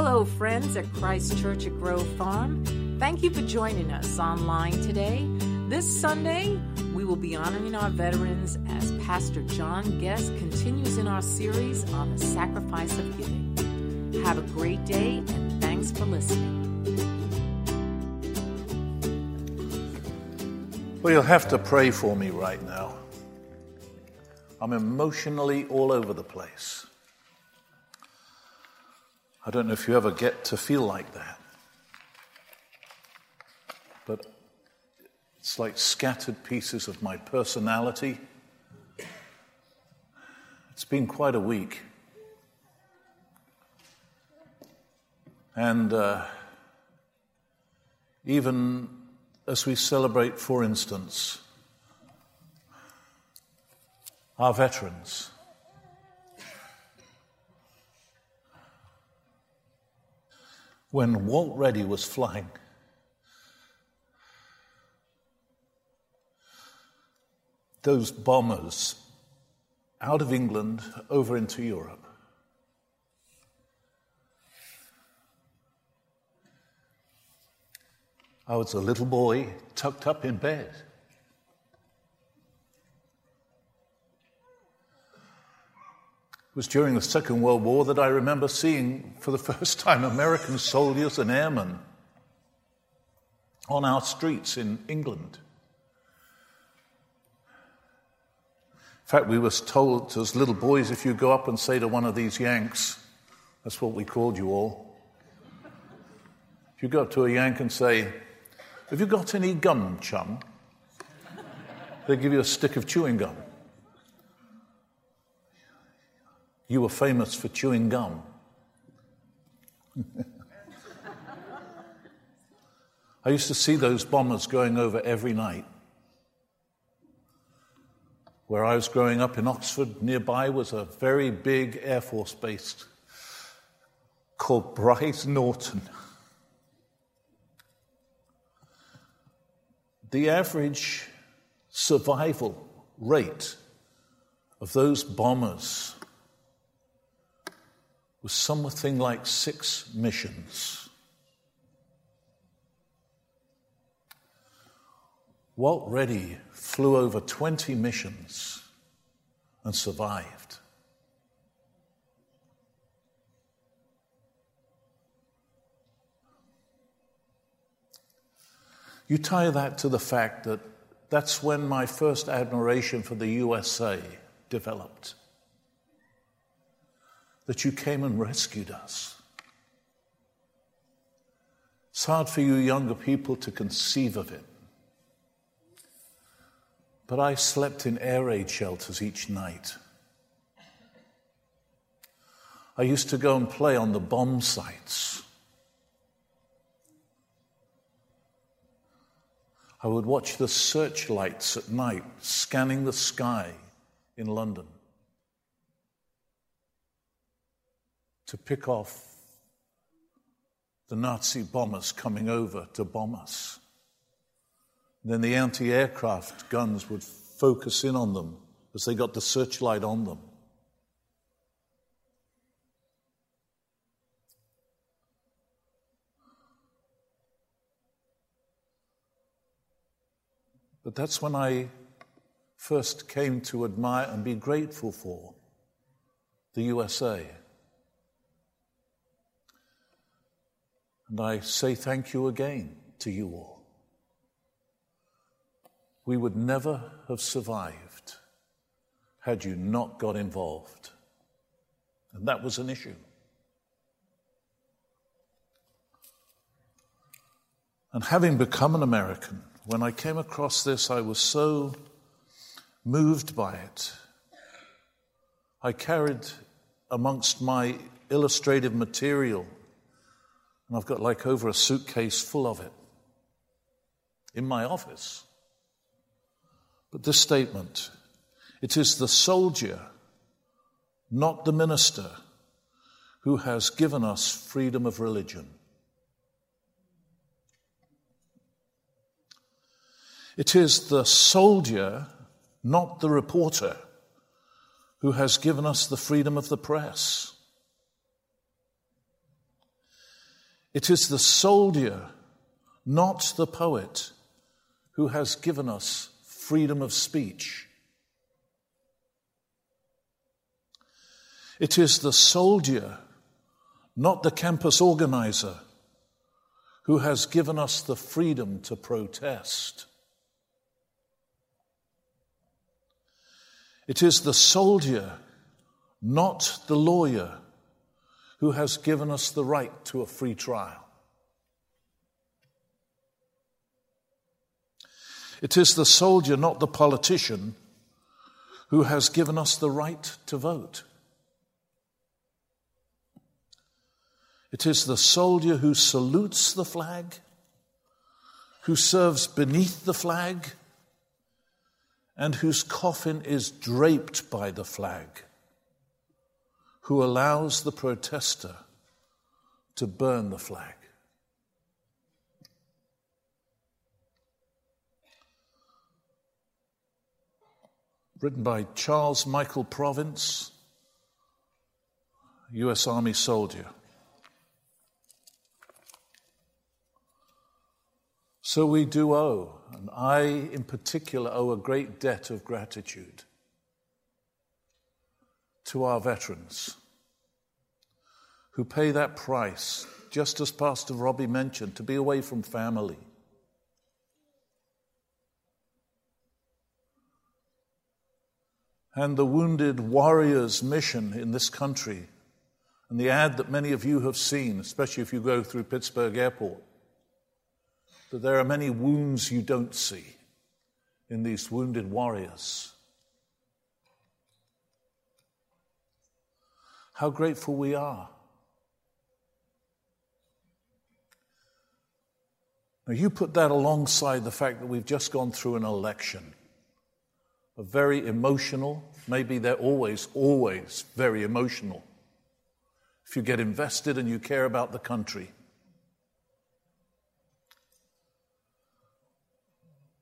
Hello, friends at Christ Church at Grove Farm. Thank you for joining us online today. This Sunday, we will be honoring our veterans as Pastor John Guest continues in our series on the sacrifice of giving. Have a great day and thanks for listening. Well, you'll have to pray for me right now. I'm emotionally all over the place. I don't know if you ever get to feel like that. But it's like scattered pieces of my personality. It's been quite a week. And uh, even as we celebrate, for instance, our veterans. When Walt Reddy was flying. Those bombers out of England over into Europe. I was a little boy tucked up in bed. Was during the Second World War that I remember seeing for the first time American soldiers and airmen on our streets in England. In fact, we were told as little boys if you go up and say to one of these Yanks, that's what we called you all. If you go up to a Yank and say, Have you got any gum, chum? They give you a stick of chewing gum. You were famous for chewing gum. I used to see those bombers going over every night. Where I was growing up in Oxford, nearby was a very big Air Force base called Brize Norton. The average survival rate of those bombers was something like six missions. Walt Reddy flew over 20 missions and survived. You tie that to the fact that that's when my first admiration for the USA developed that you came and rescued us. It's hard for you younger people to conceive of it. But I slept in air raid shelters each night. I used to go and play on the bomb sites. I would watch the searchlights at night scanning the sky in London. To pick off the Nazi bombers coming over to bomb us. Then the anti aircraft guns would focus in on them as they got the searchlight on them. But that's when I first came to admire and be grateful for the USA. And I say thank you again to you all. We would never have survived had you not got involved. And that was an issue. And having become an American, when I came across this, I was so moved by it. I carried amongst my illustrative material and I've got like over a suitcase full of it in my office. But this statement it is the soldier, not the minister, who has given us freedom of religion. It is the soldier, not the reporter, who has given us the freedom of the press. It is the soldier, not the poet, who has given us freedom of speech. It is the soldier, not the campus organizer, who has given us the freedom to protest. It is the soldier, not the lawyer, who has given us the right to a free trial. It is the soldier, not the politician, who has given us the right to vote. It is the soldier who salutes the flag, who serves beneath the flag, and whose coffin is draped by the flag, who allows the protester to burn the flag. Written by Charles Michael Province, U.S. Army soldier. So we do owe, and I in particular owe a great debt of gratitude to our veterans who pay that price, just as Pastor Robbie mentioned, to be away from family. And the Wounded Warriors mission in this country, and the ad that many of you have seen, especially if you go through Pittsburgh Airport that there are many wounds you don't see in these wounded warriors. How grateful we are. Now, you put that alongside the fact that we've just gone through an election, a very emotional, maybe they're always, always very emotional. If you get invested and you care about the country,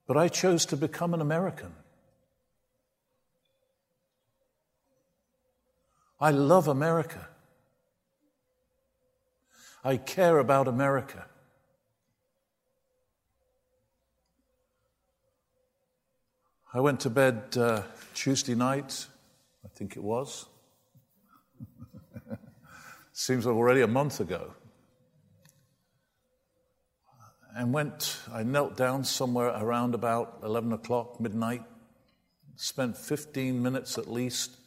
But I chose to become an American. I love America. I care about America. I went to bed uh, Tuesday night, I think it was. Seems like already a month ago and went, I knelt down somewhere around about 11 o'clock, midnight, spent 15 minutes at least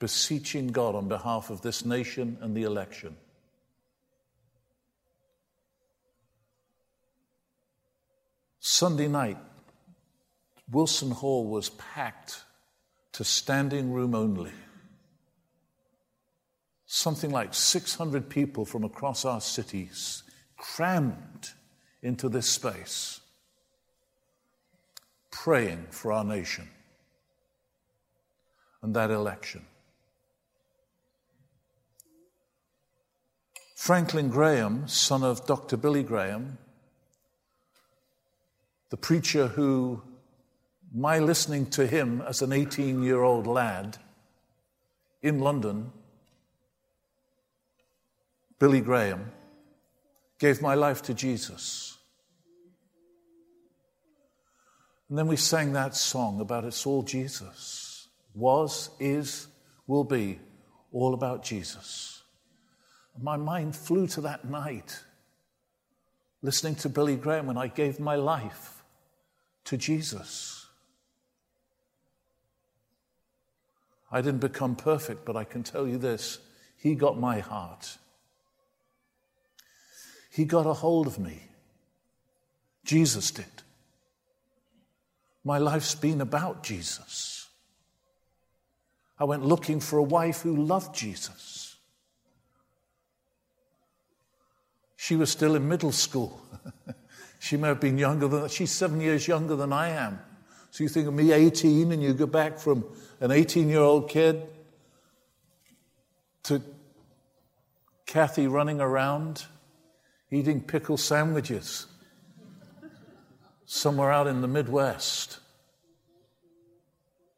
beseeching God on behalf of this nation and the election. Sunday night, Wilson Hall was packed to standing room only. Something like 600 people from across our cities crammed into this space, praying for our nation and that election. Franklin Graham, son of Dr. Billy Graham, the preacher who, my listening to him as an 18 year old lad in London, Billy Graham, gave my life to Jesus. And then we sang that song about it's all Jesus. Was, is, will be, all about Jesus. My mind flew to that night, listening to Billy Graham when I gave my life to Jesus. I didn't become perfect, but I can tell you this He got my heart. He got a hold of me. Jesus did. My life's been about Jesus. I went looking for a wife who loved Jesus. She was still in middle school. she may have been younger than that. she's seven years younger than I am. So you think of me 18 and you go back from an 18 year old kid to Kathy running around eating pickle sandwiches somewhere out in the Midwest.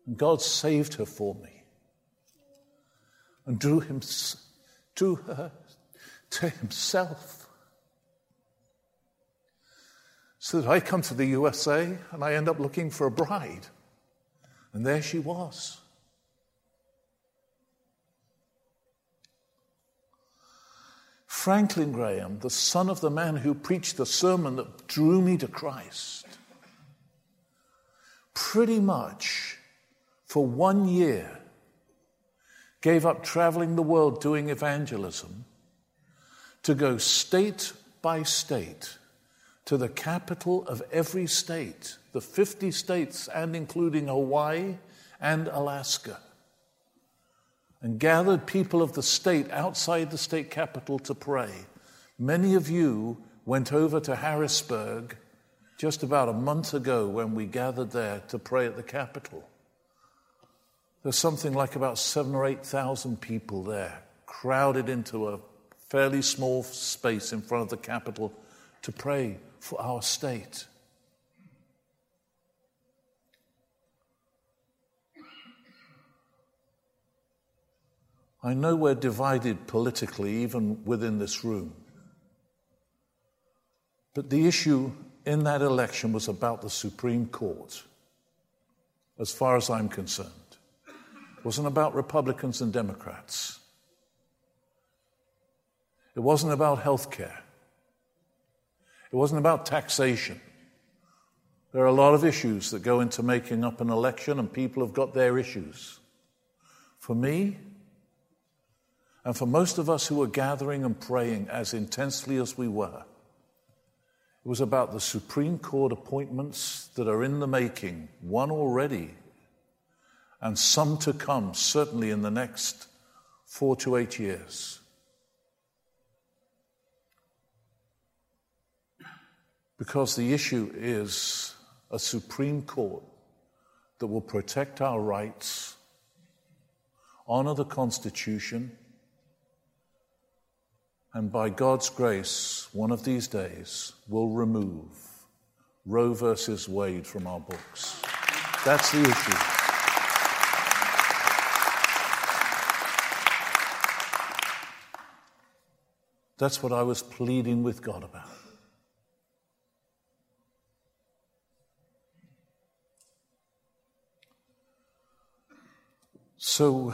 And God saved her for me and drew, him, drew her to himself So that I come to the USA and I end up looking for a bride. And there she was. Franklin Graham, the son of the man who preached the sermon that drew me to Christ, pretty much for one year gave up traveling the world doing evangelism to go state by state to the capital of every state, the 50 states, and including Hawaii and Alaska, and gathered people of the state outside the state capital to pray. Many of you went over to Harrisburg just about a month ago when we gathered there to pray at the capital. There's something like about seven or eight thousand people there, crowded into a fairly small space in front of the capital to pray for our state. I know we're divided politically, even within this room. But the issue in that election was about the Supreme Court, as far as I'm concerned. It wasn't about Republicans and Democrats. It wasn't about health care. It wasn't about taxation. There are a lot of issues that go into making up an election, and people have got their issues. For me, and for most of us who were gathering and praying as intensely as we were, it was about the Supreme Court appointments that are in the making, one already, and some to come, certainly in the next four to eight years. Because the issue is a Supreme Court that will protect our rights, honor the Constitution, and by God's grace, one of these days will remove Roe versus Wade from our books. That's the issue. That's what I was pleading with God about. So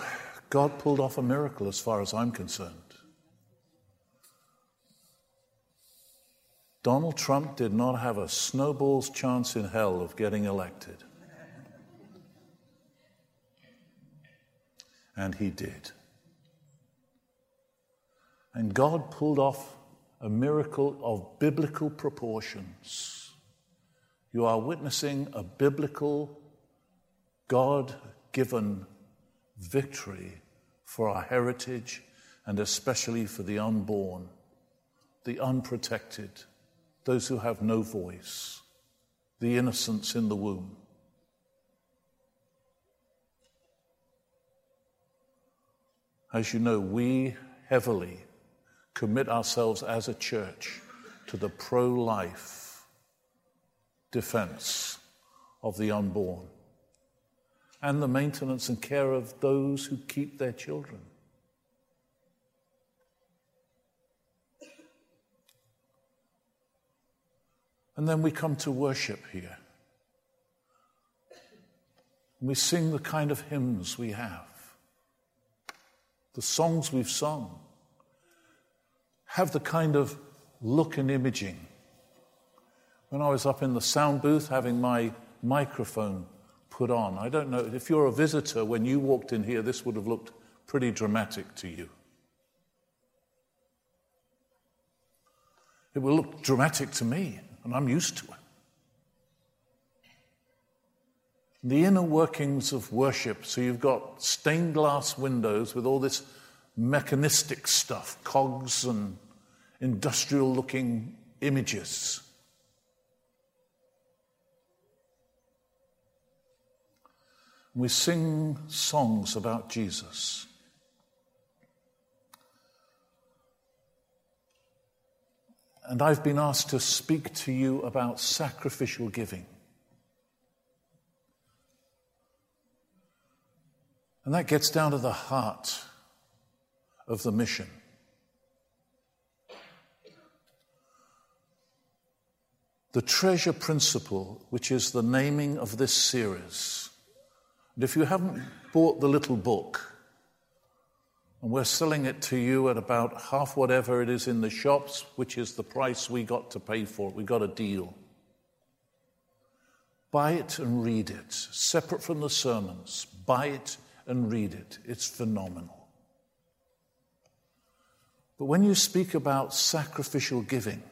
God pulled off a miracle as far as I'm concerned. Donald Trump did not have a snowball's chance in hell of getting elected. And he did. And God pulled off a miracle of biblical proportions. You are witnessing a biblical, God given victory for our heritage and especially for the unborn, the unprotected, those who have no voice, the innocents in the womb. As you know, we heavily commit ourselves as a church to the pro life defense of the unborn and the maintenance and care of those who keep their children. And then we come to worship here. We sing the kind of hymns we have, the songs we've sung, have the kind of look and imaging. When I was up in the sound booth having my microphone put on. I don't know, if you're a visitor, when you walked in here, this would have looked pretty dramatic to you. It will look dramatic to me, and I'm used to it. The inner workings of worship, so you've got stained glass windows with all this mechanistic stuff, cogs and industrial looking images. We sing songs about Jesus. And I've been asked to speak to you about sacrificial giving. And that gets down to the heart of the mission. the treasure principle, which is the naming of this series. And if you haven't bought the little book, and we're selling it to you at about half whatever it is in the shops, which is the price we got to pay for it. We got a deal. Buy it and read it, separate from the sermons. Buy it and read it. It's phenomenal. But when you speak about sacrificial giving,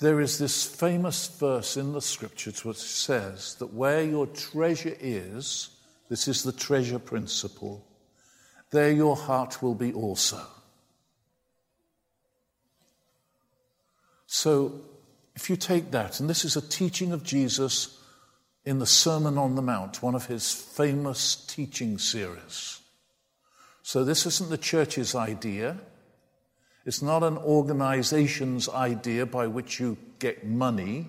there is this famous verse in the scriptures which says that where your treasure is, this is the treasure principle, there your heart will be also. So, if you take that, and this is a teaching of Jesus in the Sermon on the Mount, one of his famous teaching series. So, this isn't the church's idea. It's not an organization's idea by which you get money.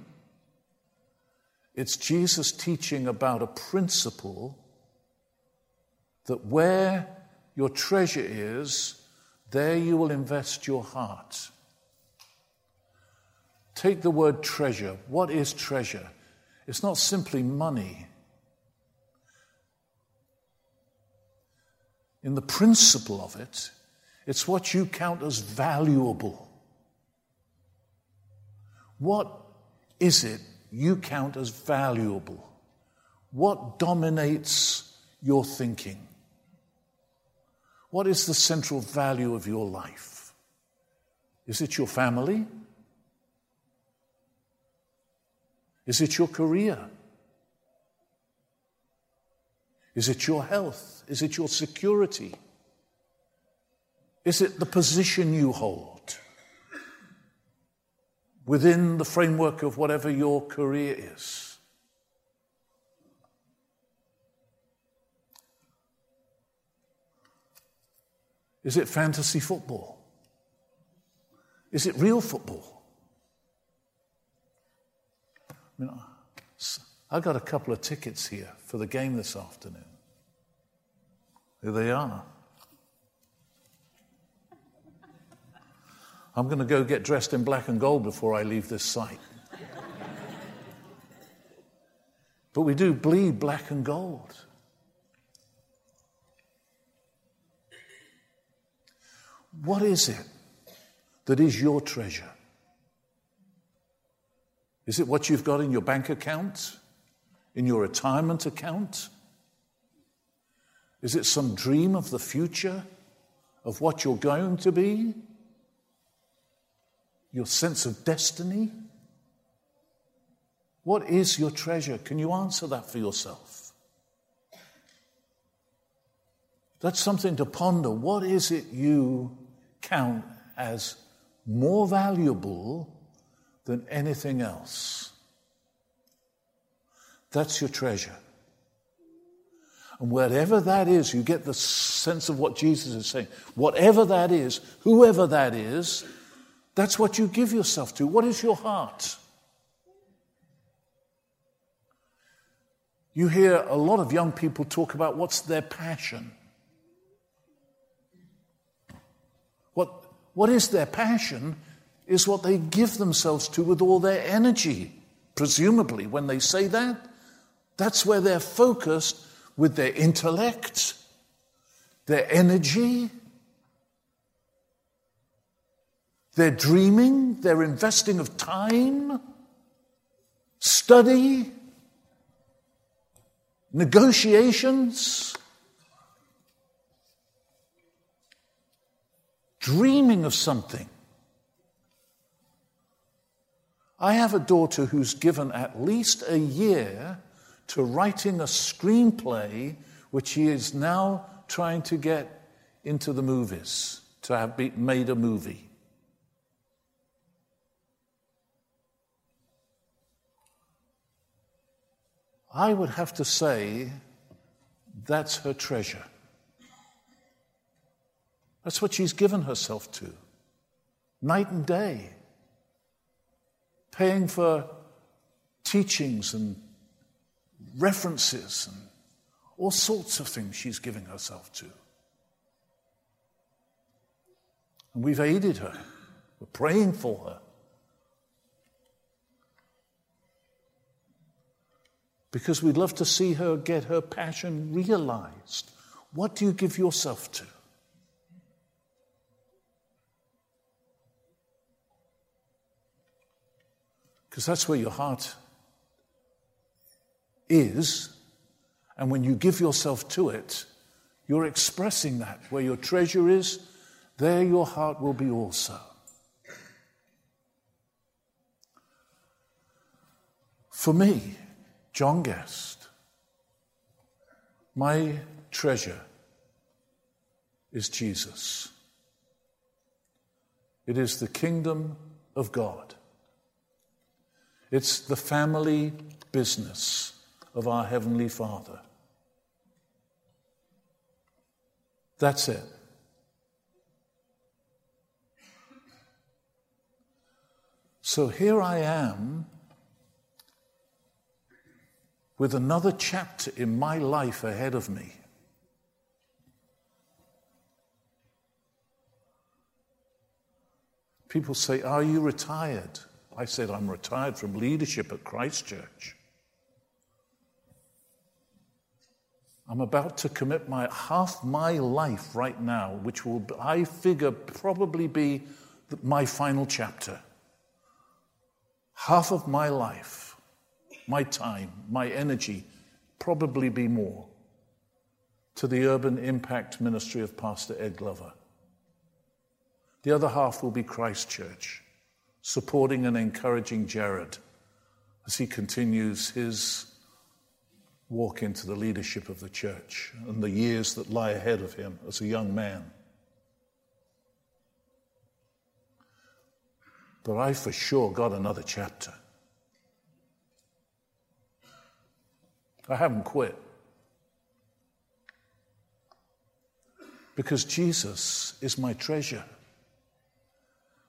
It's Jesus teaching about a principle that where your treasure is, there you will invest your heart. Take the word treasure. What is treasure? It's not simply money. In the principle of it, it's what you count as valuable. What is it you count as valuable? What dominates your thinking? What is the central value of your life? Is it your family? Is it your career? Is it your health? Is it your security? Is it the position you hold within the framework of whatever your career is? Is it fantasy football? Is it real football? I mean, I got a couple of tickets here for the game this afternoon. Here they are. I'm going to go get dressed in black and gold before I leave this site. but we do bleed black and gold. What is it that is your treasure? Is it what you've got in your bank account? In your retirement account? Is it some dream of the future? Of what you're going to be? Your sense of destiny? What is your treasure? Can you answer that for yourself? That's something to ponder. What is it you count as more valuable than anything else. That's your treasure. And whatever that is, you get the sense of what Jesus is saying. Whatever that is, whoever that is, that's what you give yourself to. What is your heart? You hear a lot of young people talk about what's their passion. What, what is their passion is what they give themselves to with all their energy. Presumably, when they say that, that's where they're focused with their intellect, their energy, their dreaming, their investing of time, study, negotiations, dreaming of something. I have a daughter who's given at least a year to writing a screenplay which she is now trying to get into the movies, to have made a movie. I would have to say that's her treasure. That's what she's given herself to, night and day paying for teachings and references and all sorts of things she's giving herself to. And we've aided her. We're praying for her. Because we'd love to see her get her passion realized. What do you give yourself to? Because that's where your heart is. And when you give yourself to it, you're expressing that. Where your treasure is, there your heart will be also. For me, John Guest, my treasure is Jesus. It is the kingdom of God. It's the family business of our Heavenly Father. That's it. So here I am with another chapter in my life ahead of me. People say, Are you retired? I said, I'm retired from leadership at Christ Church. I'm about to commit my half my life right now, which will, I figure, probably be my final chapter. Half of my life, my time, my energy, probably be more, to the urban impact ministry of Pastor Ed Glover. The other half will be Christ Church supporting and encouraging Jared as he continues his walk into the leadership of the church and the years that lie ahead of him as a young man. But I for sure got another chapter. I haven't quit. Because Jesus is my treasure.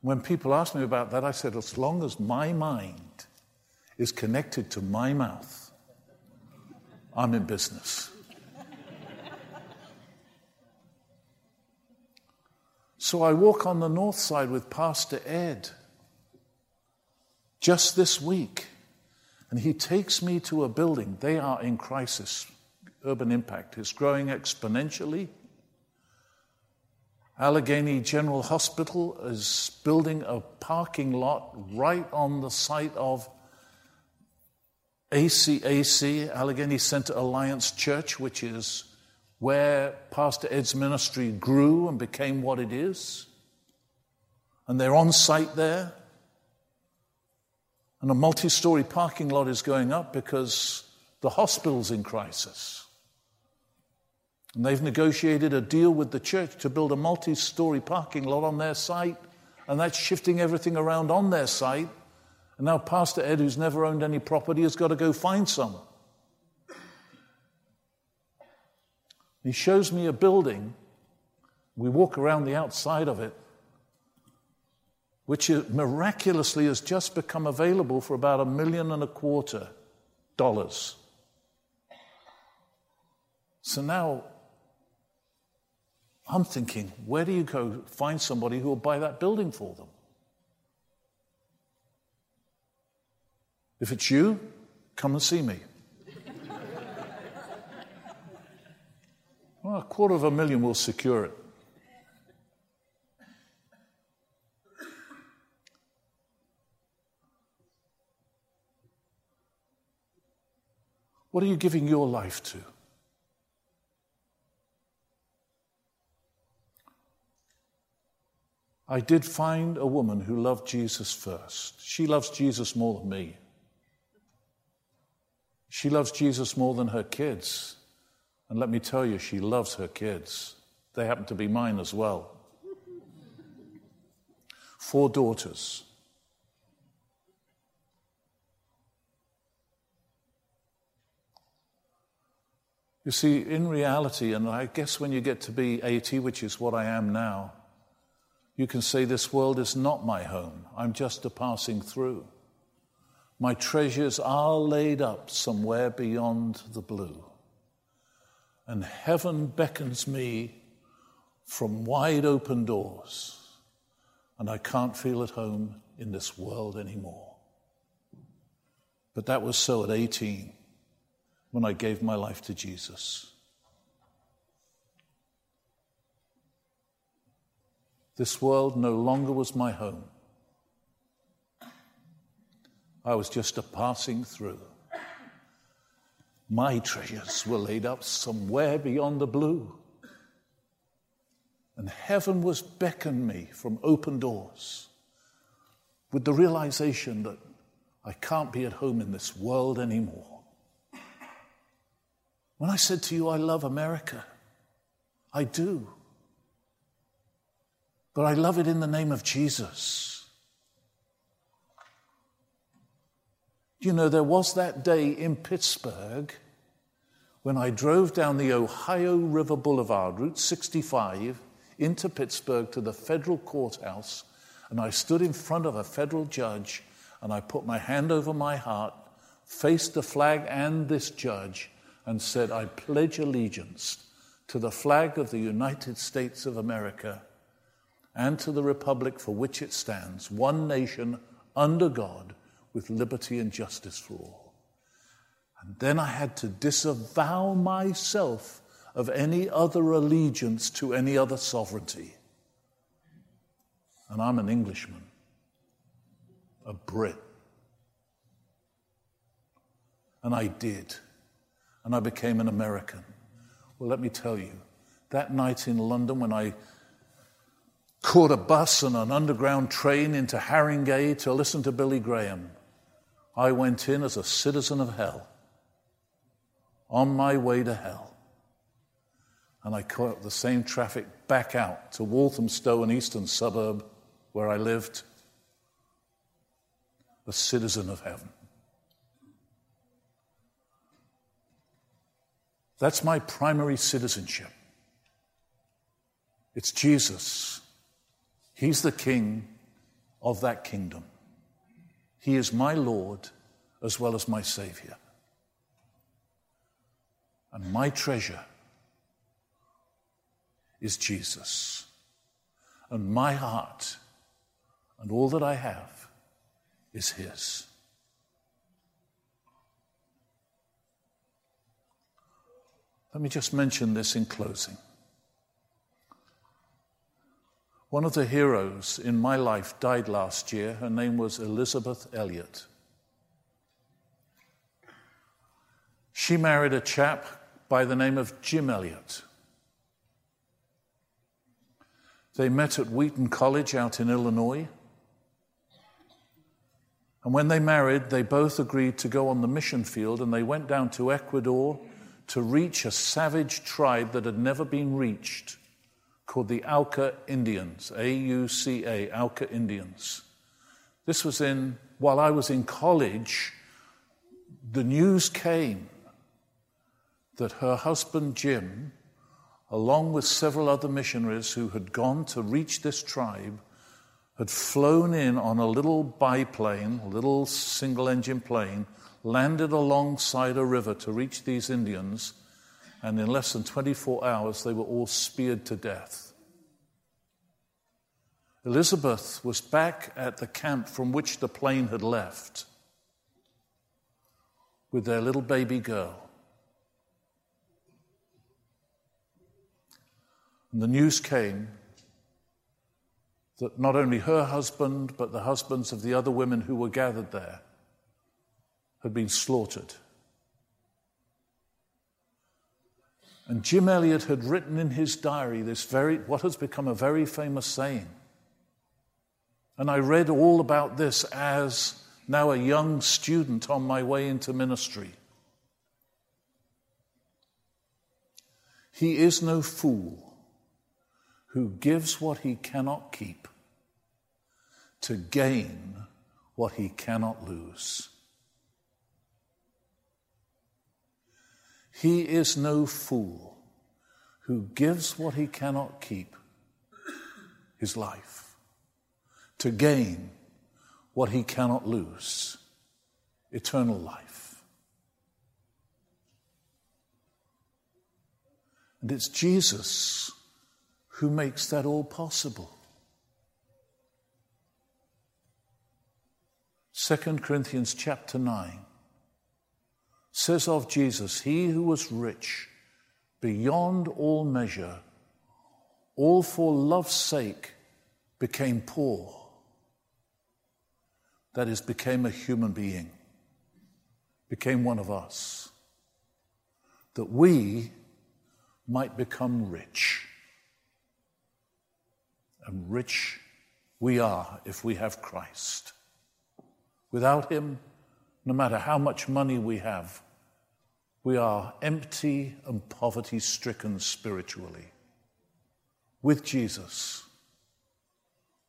When people ask me about that, I said, as long as my mind is connected to my mouth, I'm in business. so I walk on the north side with Pastor Ed just this week, and he takes me to a building. They are in crisis. Urban impact is growing exponentially. Allegheny General Hospital is building a parking lot right on the site of ACAC, Allegheny Center Alliance Church, which is where Pastor Ed's ministry grew and became what it is. And they're on site there. And a multi story parking lot is going up because the hospital's in crisis. And they've negotiated a deal with the church to build a multi story parking lot on their site, and that's shifting everything around on their site. And now Pastor Ed, who's never owned any property, has got to go find some. He shows me a building. We walk around the outside of it, which miraculously has just become available for about a million and a quarter dollars. So now I'm thinking, where do you go find somebody who will buy that building for them? If it's you, come and see me. well, a quarter of a million will secure it. What are you giving your life to? I did find a woman who loved Jesus first. She loves Jesus more than me. She loves Jesus more than her kids. And let me tell you, she loves her kids. They happen to be mine as well. Four daughters. You see, in reality, and I guess when you get to be 80, which is what I am now, you can say, This world is not my home. I'm just a passing through. My treasures are laid up somewhere beyond the blue. And heaven beckons me from wide open doors and I can't feel at home in this world anymore. But that was so at 18 when I gave my life to Jesus. This world no longer was my home. I was just a passing through. My treasures were laid up somewhere beyond the blue. And heaven was beckoning me from open doors with the realization that I can't be at home in this world anymore. When I said to you, I love America, I do. But I love it in the name of Jesus. You know, there was that day in Pittsburgh when I drove down the Ohio River Boulevard, Route 65, into Pittsburgh to the federal courthouse, and I stood in front of a federal judge and I put my hand over my heart, faced the flag and this judge, and said, I pledge allegiance to the flag of the United States of America and to the republic for which it stands, one nation under God with liberty and justice for all. And then I had to disavow myself of any other allegiance to any other sovereignty. And I'm an Englishman, a Brit. And I did. And I became an American. Well, let me tell you, that night in London when I caught a bus and an underground train into Harringay to listen to Billy Graham, I went in as a citizen of hell, on my way to hell and I caught the same traffic back out to Walthamstow, an eastern suburb where I lived, a citizen of heaven. That's my primary citizenship. It's Jesus. He's the king of that kingdom. He is my Lord as well as my Savior. And my treasure is Jesus. And my heart and all that I have is His. Let me just mention this in closing. One of the heroes in my life died last year. Her name was Elisabeth Elliot. She married a chap by the name of Jim Elliot. They met at Wheaton College out in Illinois. And when they married, they both agreed to go on the mission field and they went down to Ecuador to reach a savage tribe that had never been reached called the Auca Indians, A U C A, Auca Indians. This was in, while I was in college, the news came that her husband Jim along with several other missionaries who had gone to reach this tribe, had flown in on a little biplane, a little single engine plane, landed alongside a river to reach these Indians, and in less than 24 hours they were all speared to death. Elisabeth was back at the camp from which the plane had left with their little baby girl. And the news came that not only her husband, but the husbands of the other women who were gathered there had been slaughtered. And Jim Elliot had written in his diary this very, what has become a very famous saying. And I read all about this as now a young student on my way into ministry. He is no fool who gives what he cannot keep to gain what he cannot lose. He is no fool who gives what he cannot keep, his life, to gain what he cannot lose, eternal life. And it's Jesus who makes that all possible. 2 Corinthians chapter 9 says of Jesus, He who was rich beyond all measure, all for love's sake became poor. That is, became a human being, became one of us, that we might become rich. And rich we are if we have Christ. Without Him, no matter how much money we have, we are empty and poverty stricken spiritually. With Jesus,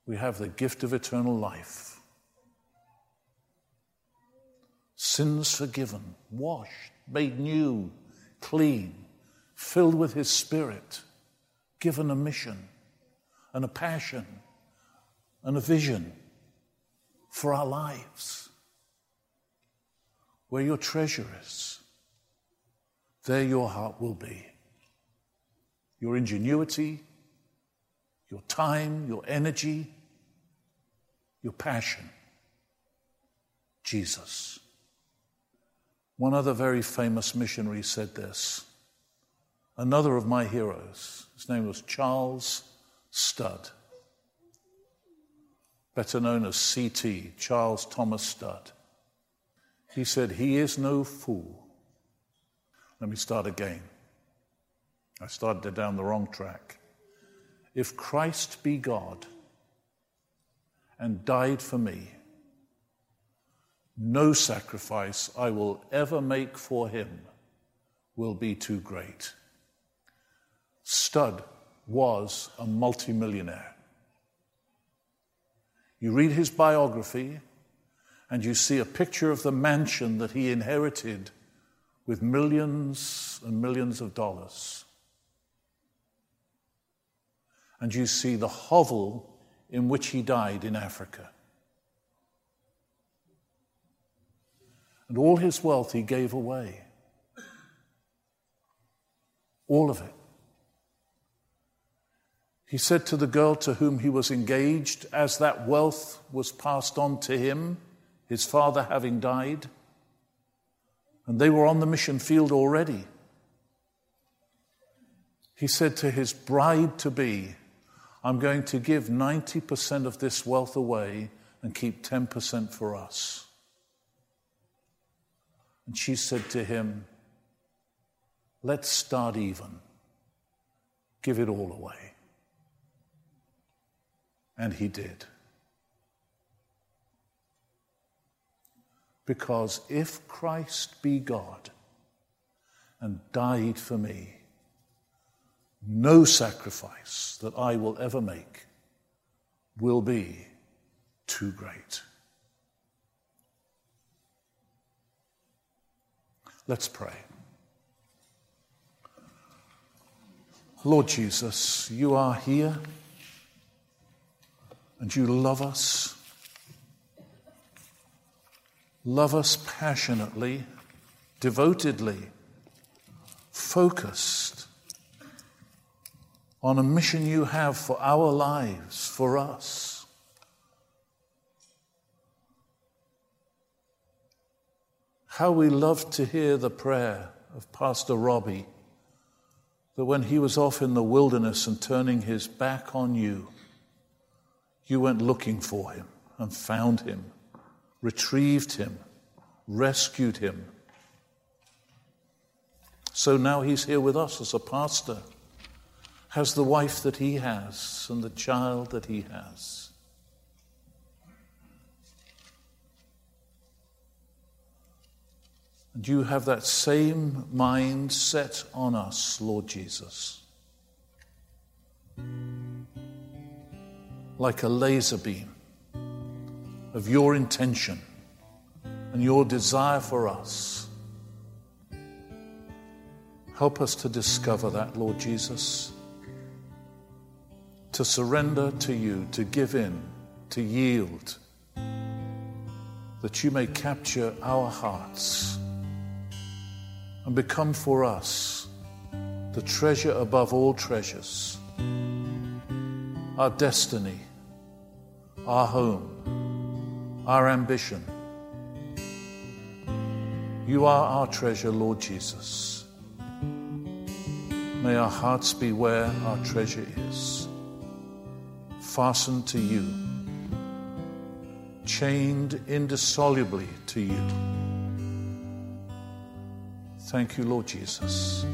we have the gift of eternal life. Sins forgiven, washed, made new, clean, filled with His Spirit, given a mission and a passion and a vision for our lives. Where your treasure is, there your heart will be. Your ingenuity, your time, your energy, your passion. Jesus. One other very famous missionary said this. Another of my heroes, his name was Charles Studd, better known as CT, Charles Thomas Studd. He said, He is no fool. Let me start again. I started down the wrong track. If Christ be God and died for me, no sacrifice I will ever make for him will be too great. Studd was a multimillionaire. You read his biography and you see a picture of the mansion that he inherited with millions and millions of dollars. And you see the hovel in which he died in Africa. And all his wealth he gave away. All of it. He said to the girl to whom he was engaged, as that wealth was passed on to him, his father having died, and they were on the mission field already. He said to his bride to be, I'm going to give 90% of this wealth away and keep 10% for us. And she said to him, Let's start even. Give it all away. And he did. Because if Christ be God and died for me, no sacrifice that I will ever make will be too great. Let's pray. Lord Jesus, you are here and you love us. Love us passionately, devotedly, focused on a mission you have for our lives, for us. How we love to hear the prayer of Pastor Robbie that when he was off in the wilderness and turning his back on you, you went looking for him and found him retrieved him, rescued him. So now he's here with us as a pastor, has the wife that he has and the child that he has. And you have that same mind set on us, Lord Jesus. Like a laser beam of your intention and your desire for us. Help us to discover that, Lord Jesus, to surrender to you, to give in, to yield, that you may capture our hearts and become for us the treasure above all treasures, our destiny, our home our ambition. You are our treasure, Lord Jesus. May our hearts be where our treasure is, fastened to you, chained indissolubly to you. Thank you, Lord Jesus.